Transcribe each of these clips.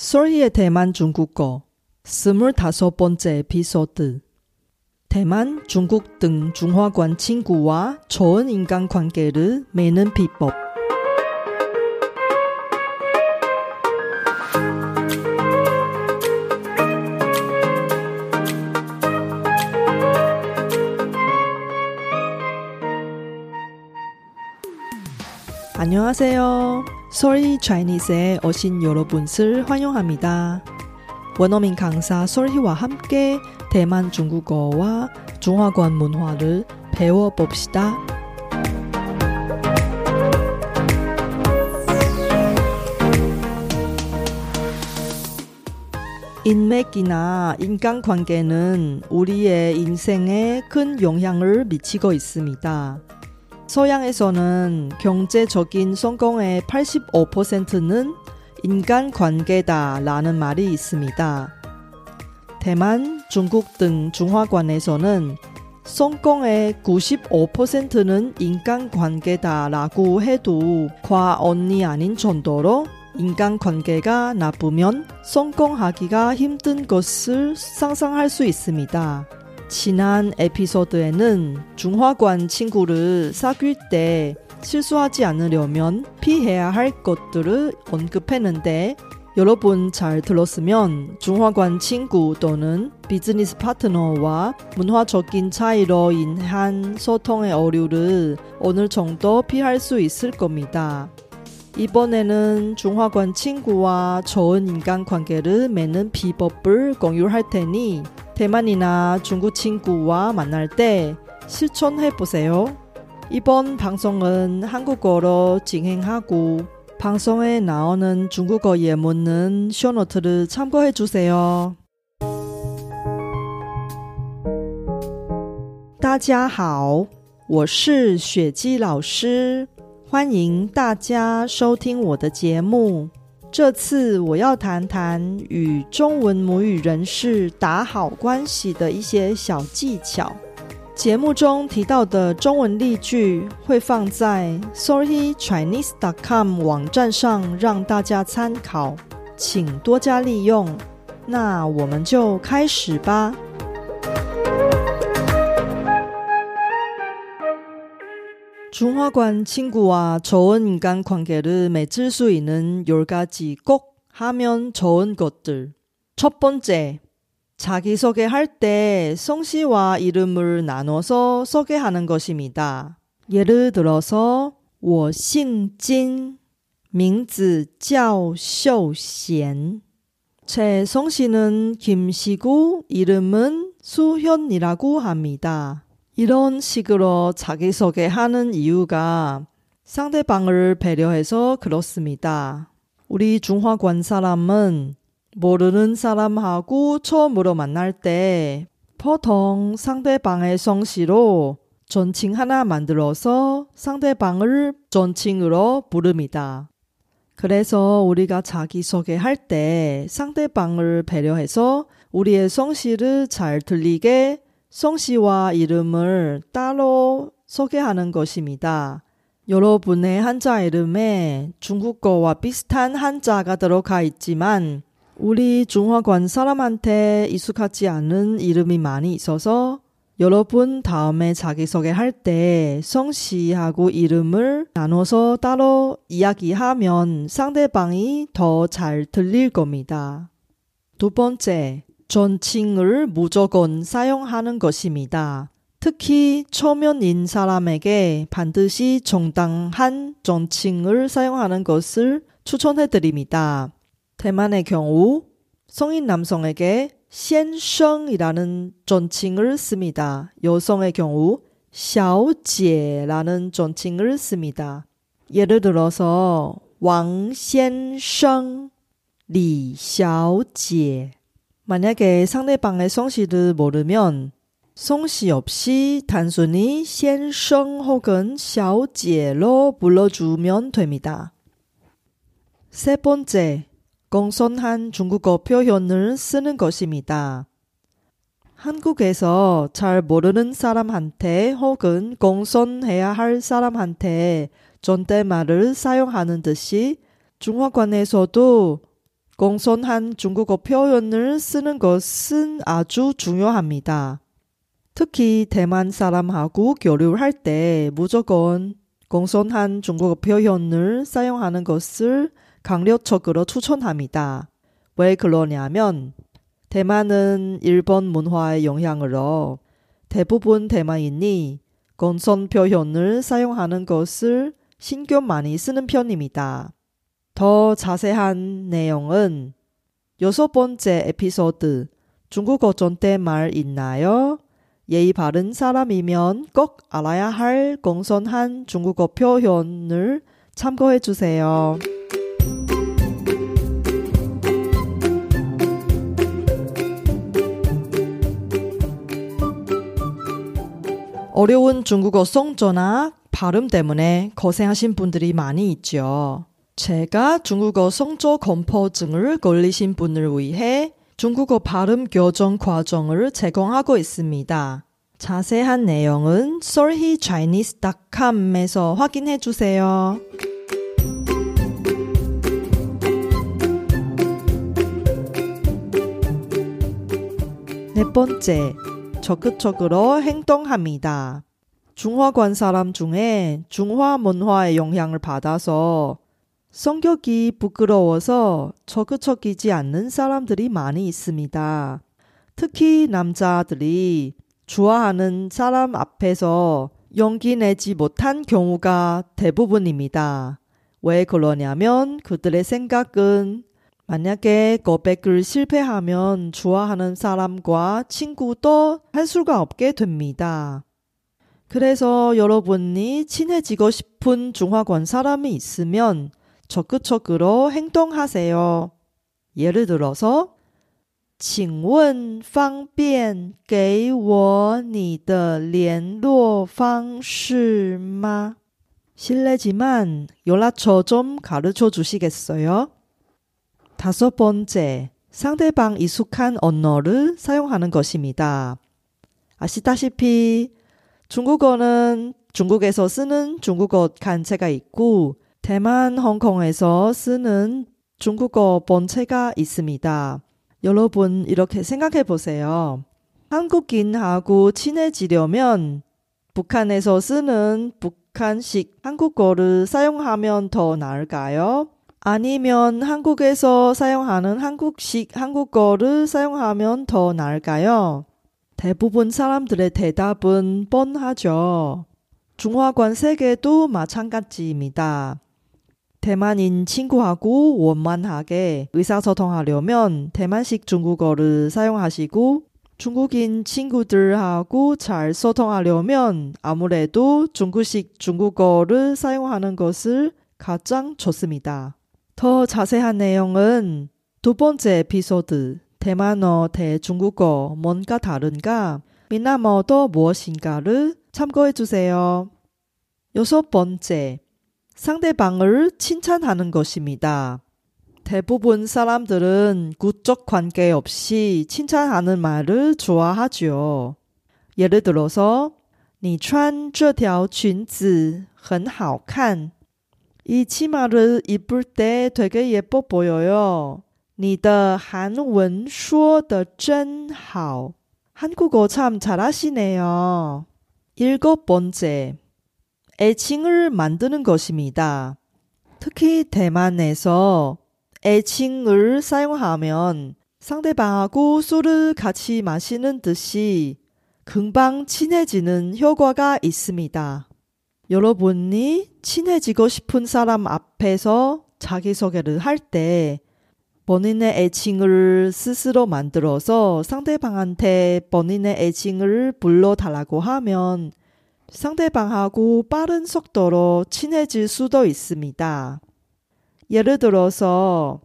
솔희의 대만 중국어 스물다섯 번째 에피소드 대만, 중국 등 중화권 친구와 좋은 인간관계를 맺는 비법 안녕하세요. 솔희 차이니스에 오신 여러분을 환영합니다. 원어민 강사 솔희와 함께 대만 중국어와 중화권 문화를 배워봅시다. 인맥이나 인간관계는 우리의 인생에 큰 영향을 미치고 있습니다. 서양에서는 경제적인 성공의 85%는 인간 관계다라는 말이 있습니다. 대만, 중국 등 중화권에서는 성공의 95%는 인간 관계다라고 해도 과언이 아닌 정도로 인간 관계가 나쁘면 성공하기가 힘든 것을 상상할 수 있습니다. 지난 에피소드에는 중화권 친구를 사귈 때 실수하지 않으려면 피해야 할 것들을 언급했는데 여러분 잘 들었으면 중화권 친구 또는 비즈니스 파트너와 문화적인 차이로 인한 소통의 어류를 어느 정도 피할 수 있을 겁니다. 이번에는 중화권 친구와 좋은 인간관계를 맺는 비법을 공유할 테니 대만이나 중국 친구와 만날 때 실천해 보세요. 이번 방송은 한국어로 진행하고 방송에 나오는 중국어 예문은 쇼노트를 참고해 주세요. 大家好，我是雪姬老师，欢迎大家收听我的节目。 这次我要谈谈与中文母语人士打好关系的一些小技巧。节目中提到的中文例句会放在 sorrychinese.com 网站上让大家参考，请多加利用。那我们就开始吧。 중화관 친구와 좋은 인간 관계를 맺을 수 있는 10가지 꼭 하면 좋은 것들. 첫 번째, 자기소개할 때 성씨와 이름을 나눠서 소개하는 것입니다. 예를 들어서 我姓金,名字叫秀贤.제 성씨는 김씨고 이름은 수현이라고 합니다. 이런 식으로 자기소개하는 이유가 상대방을 배려해서 그렇습니다. 우리 중화권 사람은 모르는 사람하고 처음으로 만날 때 보통 상대방의 성씨로 존칭 하나 만들어서 상대방을 존칭으로 부릅니다. 그래서 우리가 자기소개할 때 상대방을 배려해서 우리의 성씨를 잘 들리게 성씨와 이름을 따로 소개하는 것입니다. 여러분의 한자 이름에 중국어와 비슷한 한자가 들어가 있지만 우리 중화권 사람한테 익숙하지 않은 이름이 많이 있어서 여러분 다음에 자기소개할 때 성씨하고 이름을 나눠서 따로 이야기하면 상대방이 더 잘 들릴 겁니다. 두 번째, 존칭을 무조건 사용하는 것입니다. 특히 초면인 사람에게 반드시 정당한 존칭을 사용하는 것을 추천해 드립니다. 대만의 경우 성인 남성에게 셴성이라는 존칭을 씁니다. 여성의 경우 샤오지라는 존칭을 씁니다. 예를 들어서 왕 셴성, 리 샤오지 만약에 상대방의 성씨를 모르면 성씨 없이 단순히 先生 혹은 小姐로 불러주면 됩니다. 세 번째, 공손한 중국어 표현을 쓰는 것입니다. 한국에서 잘 모르는 사람한테 혹은 공손해야 할 사람한테 존댓말을 사용하는 듯이 중화권에서도 공손한 중국어 표현을 쓰는 것은 아주 중요합니다. 특히 대만 사람하고 교류할 때 무조건 공손한 중국어 표현을 사용하는 것을 강력적으로 추천합니다. 왜 그러냐면 대만은 일본 문화의 영향으로 대부분 대만인이 공손 표현을 사용하는 것을 신경 많이 쓰는 편입니다. 더 자세한 내용은 여섯 번째 에피소드 중국어 존댓말 있나요? 예의 바른 사람이면 꼭 알아야 할 공손한 중국어 표현을 참고해 주세요. 어려운 중국어 성조나 발음 때문에 고생하신 분들이 많이 있죠. 제가 중국어 성조 공포증을 걸리신 분을 위해 중국어 발음 교정 과정을 제공하고 있습니다. 자세한 내용은 solhechinese.com에서 확인해 주세요. 네 번째, 적극적으로 행동합니다. 중화권 사람 중에 중화 문화의 영향을 받아서 성격이 부끄러워서 적극적이지 않는 사람들이 많이 있습니다. 특히 남자들이 좋아하는 사람 앞에서 용기 내지 못한 경우가 대부분입니다. 왜 그러냐면 그들의 생각은 만약에 고백을 실패하면 좋아하는 사람과 친구도 할 수가 없게 됩니다. 그래서 여러분이 친해지고 싶은 중화권 사람이 있으면 적극적으로 행동하세요. 예를 들어서 请问方便给我你的联络方式吗? 실례지만 연락처 좀 가르쳐 주시겠어요? 다섯 번째, 상대방 익숙한 언어를 사용하는 것입니다. 아시다시피 중국어는 중국에서 쓰는 중국어 간체가 있고 대만, 홍콩에서 쓰는 중국어 본체가 있습니다. 여러분 이렇게 생각해 보세요. 한국인하고 친해지려면 북한에서 쓰는 북한식 한국어를 사용하면 더 나을까요? 아니면 한국에서 사용하는 한국식 한국어를 사용하면 더 나을까요? 대부분 사람들의 대답은 뻔하죠. 중화권 세계도 마찬가지입니다. 대만인 친구하고 원만하게 의사소통하려면 대만식 중국어를 사용하시고 중국인 친구들하고 잘 소통하려면 아무래도 중국식 중국어를 사용하는 것을 가장 좋습니다. 더 자세한 내용은 두 번째 에피소드 대만어 대 중국어 뭔가 다른가 미나머도 무엇인가를 참고해 주세요. 여섯 번째 상대방을 칭찬하는 것입니다. 대부분 사람들은 구적 관계 없이 칭찬하는 말을 좋아하죠. 예를 들어서 你穿这条裙子很好看. 이 치마를 입을 때 되게 예뻐 보여요. 你的韩文说的真好. 한국어 참 잘하시네요. 일곱 번째, 애칭을 만드는 것입니다. 특히 대만에서 애칭을 사용하면 상대방하고 술을 같이 마시는 듯이 금방 친해지는 효과가 있습니다. 여러분이 친해지고 싶은 사람 앞에서 자기소개를 할 때 본인의 애칭을 스스로 만들어서 상대방한테 본인의 애칭을 불러달라고 하면 상대방하고 빠른 속도로 친해질 수도 있습니다. 예를 들어서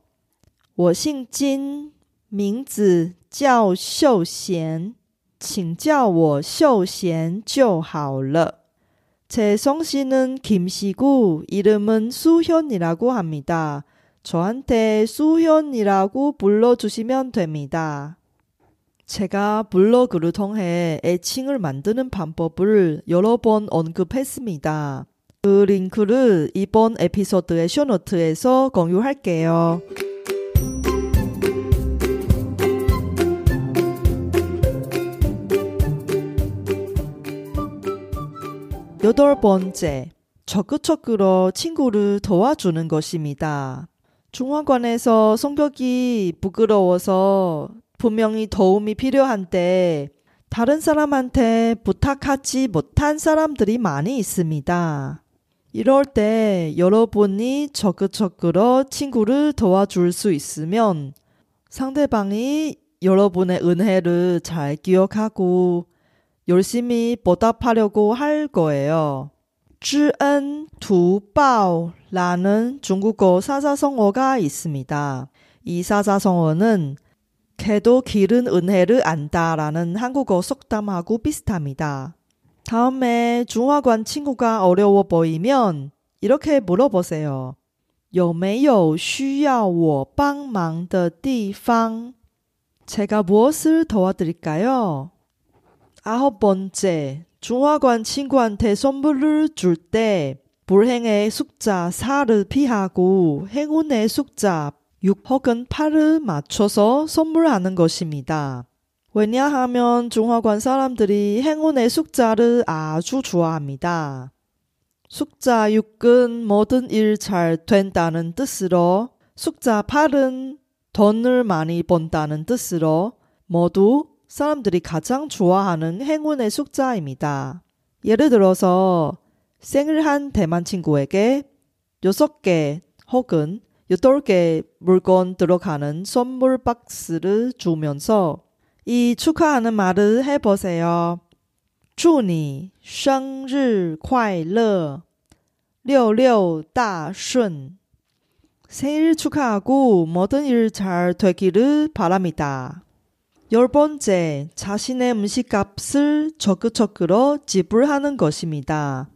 我姓金名字叫秀贤请叫我秀贤就好了제 성씨는 김씨고 이름은 수현이라고 합니다. 저한테 수현이라고 불러주시면 됩니다. 제가 블로그를 통해 애칭을 만드는 방법을 여러 번 언급했습니다. 그 링크를 이번 에피소드의 쇼노트에서 공유할게요. 여덟 번째, 적극적으로 친구를 도와주는 것입니다. 중화관에서 성격이 부끄러워서 분명히 도움이 필요한데 다른 사람한테 부탁하지 못한 사람들이 많이 있습니다. 이럴 때 여러분이 적극적으로 친구를 도와줄 수 있으면 상대방이 여러분의 은혜를 잘 기억하고 열심히 보답하려고 할 거예요. 知恩图报라는 중국어 사자성어가 있습니다. 이 사자성어는 개도 기른 은혜를 안다라는 한국어 속담하고 비슷합니다. 다음에 중화관 친구가 어려워 보이면 이렇게 물어보세요. 有没有需要我帮忙的地方? 제가 무엇을 도와드릴까요? 아홉 번째, 중화관 친구한테 선물을 줄 때 불행의 숫자 4를 피하고 행운의 숫자 6 혹은 8을 맞춰서 선물하는 것입니다. 왜냐하면 중화관 사람들이 행운의 숫자를 아주 좋아합니다. 숫자 6은 모든 일 잘 된다는 뜻으로 숫자 8은 돈을 많이 번다는 뜻으로 모두 사람들이 가장 좋아하는 행운의 숫자입니다. 예를 들어서 생을 한 대만 친구에게 6개 혹은 8개 물건 들어가는 선물 박스를 주면서 이 축하하는 말을 해보세요. 祝你生日快乐,六六大顺. 생일 축하하고 모든 일 잘 되기를 바랍니다. 열 번째, 자신의 음식값을 적극적으로 지불하는 것입니다.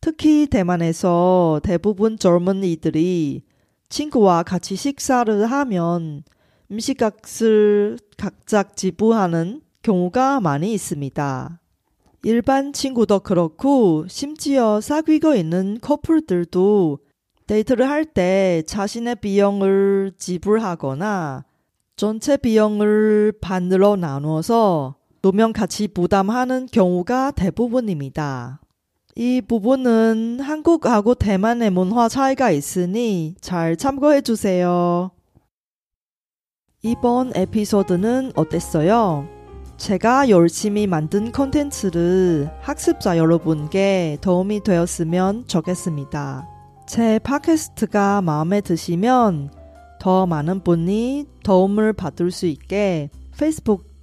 특히 대만에서 대부분 젊은이들이 친구와 같이 식사를 하면 음식값을 각자 지불하는 경우가 많이 있습니다. 일반 친구도 그렇고 심지어 사귀고 있는 커플들도 데이트를 할 때 자신의 비용을 지불하거나 전체 비용을 반으로 나누어서 노면 같이 부담하는 경우가 대부분입니다. 이 부분은 한국하고 대만의 문화 차이가 있으니 잘 참고해 주세요. 이번 에피소드는 어땠어요? 제가 열심히 만든 컨텐츠를 학습자 여러분께 도움이 되었으면 좋겠습니다. 제 팟캐스트가 마음에 드시면 더 많은 분이 도움을 받을 수 있게 페이스북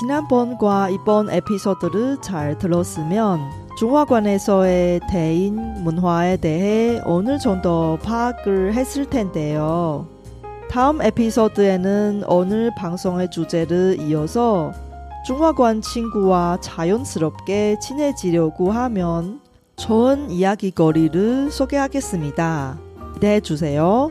지난번과 이번 에피소드를 잘 들었으면 중화관에서의 대인 문화에 대해 어느 정도 파악을 했을 텐데요. 다음 에피소드에는 오늘 방송의 주제를 이어서 중화관 친구와 자연스럽게 친해지려고 하면 좋은 이야기거리를 소개하겠습니다. 기대해 주세요.